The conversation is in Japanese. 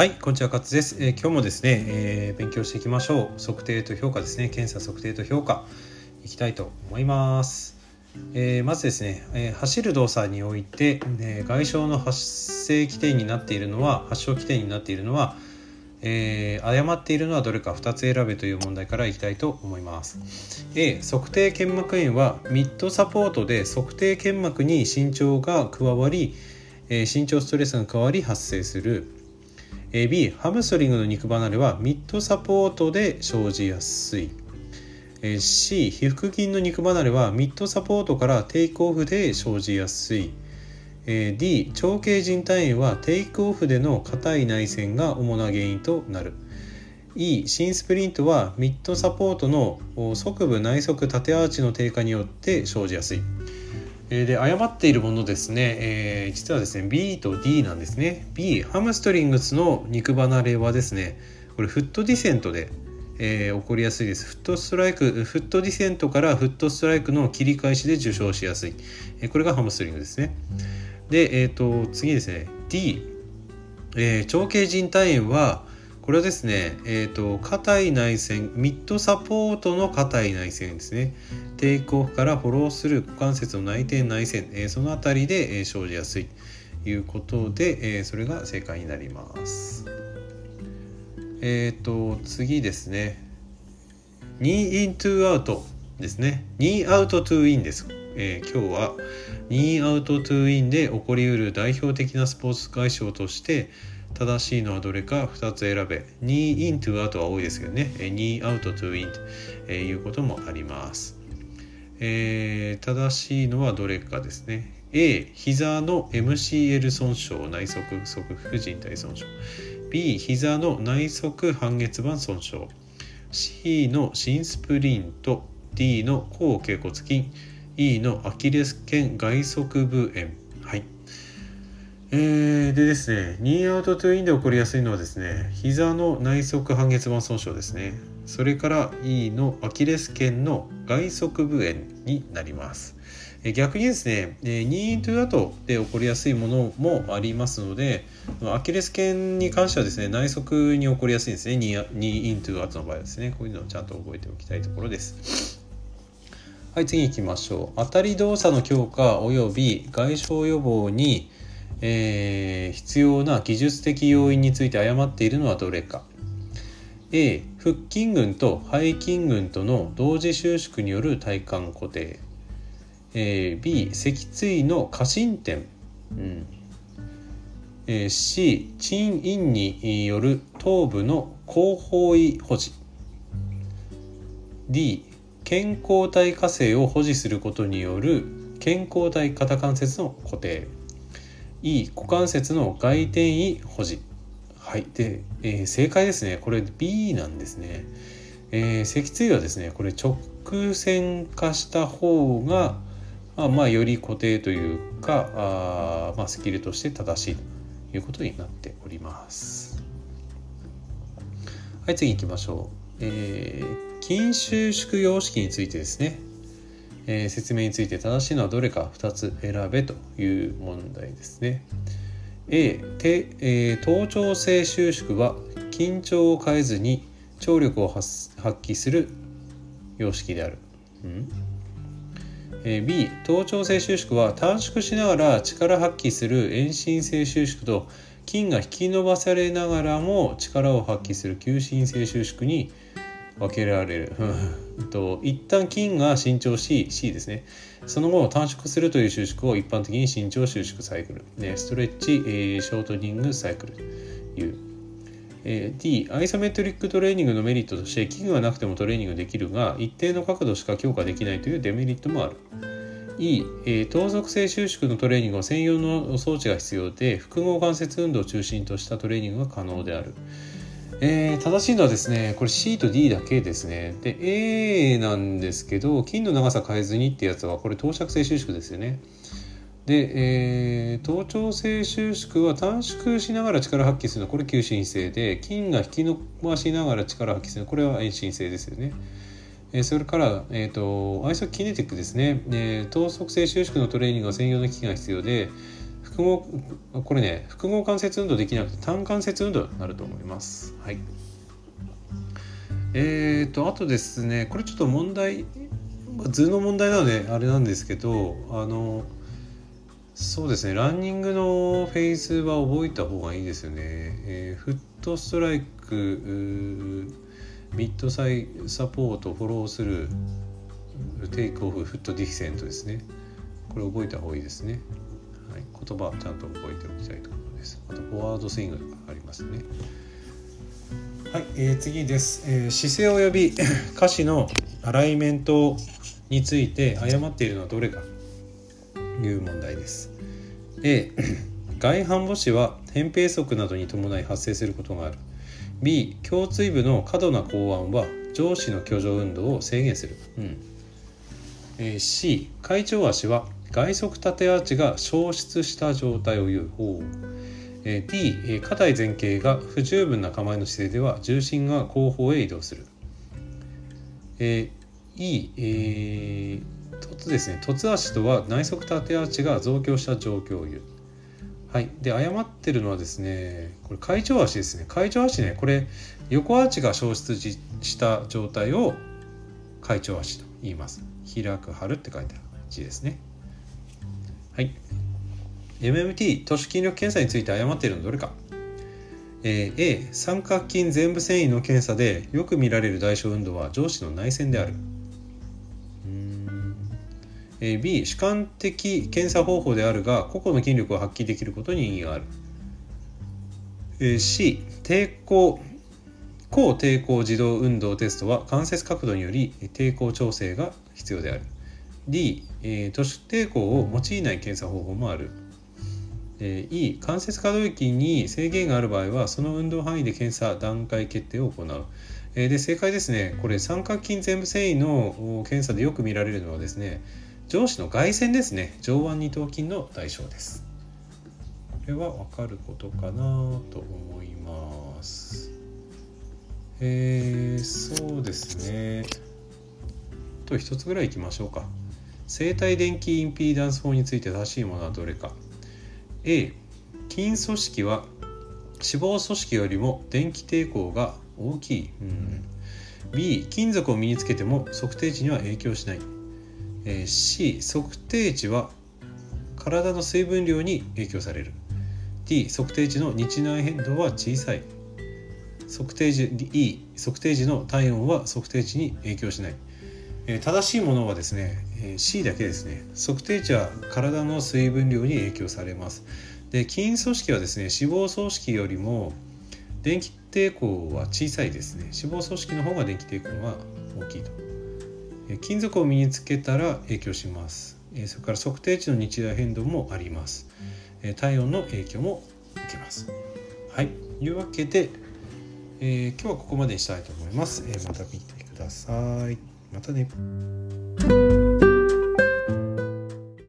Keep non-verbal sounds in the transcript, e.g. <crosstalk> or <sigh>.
はい、こんにちは、勝です、えー今日もですね、えー勉強していきましょう。測定と評価ですね、検査測定と評価いきたいと思います。えーまずですね、え走る動作において、え外傷の発生起点になっているのは、発症起点になっているのは、え誤っているのはどれか2つ選べという問題からいきたいと思います。A 測定腱膜炎はミッドサポートで測定腱膜に身長が加わり、え身長ストレスが加わり発生する。えー B ハムストリングの肉離れはミッドサポートで生じやすい。C 皮腹筋の肉離れはミッドサポートからテイクオフで生じやすい。D 長径靭帯炎はテイクオフでの硬い内線が主な原因となる E 新スプリントはミッドサポートの側部内側縦アーチの低下によって生じやすいえで誤っているものですね、えー実はですね B と D なんですね。B ハムストリングスの肉離れはですねこれフットディセントでえー起こりやすいです。フットストライクフットディセントからフットストライクの切り返しで受傷しやすい、えこれがハムストリングですね。で、えー、と次ですね。D、えー長径靭帯炎はこれはですね、えー、と硬い内線ミッドサポートの硬い内線ですね。テイクオフからフォローする股関節の内転内線、えーそのあたりで、えー生じやすい。ということで、えーそれが正解になります。えっ、と次ですね。knee in to out ですね。knee out to in です、えー今日は knee out to in で起こりうる代表的なスポーツ外傷として正しいのはどれか2つ選べ。knee in to out は多いですけどね。えー knee out to in ということもあります、えー正しいのはどれかですね。A 膝の MCL 損傷内側側副靭帯損傷。B 膝の内側半月板損傷。C の新スプリント。D の後脛骨筋。E のアキレス腱外側部炎。はい。えー、でですねニーアウトトゥインで起こりやすいのはですね膝の内側半月板損傷ですね。それから E のアキレス腱の外側部炎になります。え逆にですね、えーニーイントゥトで起こりやすいものもありますのでアキレス腱に関してはですね内側に起こりやすいんですね。ニーニーイントゥアトの場合はですね。こういうのをちゃんと覚えておきたいところです。はい次行きましょう。当たり動作の強化および外傷予防に、えー必要な技術的要因について誤っているのはどれか。A 腹筋群と背筋群との同時収縮による体幹固定。えー B 脊椎の過伸点、うん。えー C 鎮陰による頭部の後方位保持。D 健康体火星を保持することによる健康体肩関節の固定。E 股関節の外転位保持。はい。で、えー正解ですね。これ B なんですね、えー脊椎はですねこれ直線化した方がまあ、まあより固定というかあ、まあ、スキルとして正しいということになっております。はい次行きましょう。えー、筋収縮様式についてですね、えー説明について正しいのはどれか2つ選べという問題ですね。A て、えー頭頂性収縮は緊張を変えずに張力を発揮する様式である。うん？え B 頭頂性収縮は短縮しながら力発揮する遠心性収縮と筋が引き伸ばされながらも力を発揮する急心性収縮に分けられる。と一旦筋が伸長し C ですね。その後短縮するという収縮を一般的に伸長収縮サイクル、ね、ストレッチ、えーショートニングサイクルという。えー D アイソメトリックトレーニングのメリットとして器具がなくてもトレーニングできるが一定の角度しか強化できないというデメリットもある。E、えー等速性収縮のトレーニングは専用の装置が必要で複合関節運動を中心としたトレーニングが可能である、えー正しいのはですねこれ C と D だけですね。で A なんですけど筋の長さ変えずにってやつはこれ等尺性収縮ですよね。で、えー頭頂性収縮は短縮しながら力発揮するの。はこれ急進性で筋が引き伸ばしながら力発揮するの。はこれは遠心性ですよね。えそれから、えー、とアイソキネティックですね、えー等速性収縮のトレーニングは専用の機器が必要で複合これね複合関節運動できなくて単関節運動になると思います。はい。えーとあとですねこれちょっと問題図の問題なのであれなんですけどあのそうですねランニングのフェーズは覚えた方がいいですよね、えー、フットストライクミッドサイサポートフォロースルーテイクオフフットディフィセントですね。これ覚えた方がいいですね、言葉ちゃんと覚えておきたいところです。あとフォワードスイングがありますね。はい、えー、次です、えー、姿勢及び <coughs> 歌詞のアライメントについて誤っているのはどれかという問題です。A <coughs> 外反母趾は扁平足などに伴い発生することがある。B 胸椎部の過度な後腕は上肢の挙上運動を制限する、うん。え、C 会長足は外側縦アーチが消失した状態を言う。方、え、D、えー、肩前傾が不十分な構えの姿勢では重心が後方へ移動する、え、E、えー、凸ですね。凸足とは内側縦アーチが増強した状況を言う。はい、で誤ってるのはですねこれ会長足ですね。会長足ねこれ横アーチが消失した状態を会長足と言います。開く張るって書いてある。字ですね。はい。MMT 都市筋力検査について誤っているのはどれか、えー、A 三角筋全部繊維の検査でよく見られる代償運動は上肢の内旋である。B 主観的検査方法であるが個々の筋力を発揮できることに意義がある。え C 抵抗高抵抗自動運動テストは関節角度により抵抗調整が必要である。D 都市抵抗を用いない検査方法もある。E 関節可動域に制限がある場合はその運動範囲で検査段階決定を行う。で正解ですね。これ三角筋全部繊維の検査でよく見られるのはですね上肢の外旋ですね。上腕二頭筋の代償です。これは分かることかなと思います。えー、そうですね。と一つぐらいいきましょうか。生体電気インピーダンス法について正しいものはどれか。A 筋組織は脂肪組織よりも電気抵抗が大きい、うん、B 金属を身につけても測定値には影響しない。え C 測定値は体の水分量に影響される。D 測定値の日内変動は小さい。測定時 E 測定時の体温は測定値に影響しない、え正しいものはですね、え C だけですね。測定値は体の水分量に影響されます。で筋組織はですね脂肪組織よりも電気抵抗は小さいですね。脂肪組織の方が電気抵抗が大きいと。金属を身につけたら影響します。それから測定値の日大変動もあります。体温の影響も受けます。はい。いうわけで、えー、今日はここまでにしたいと思います、え、また見てください。またね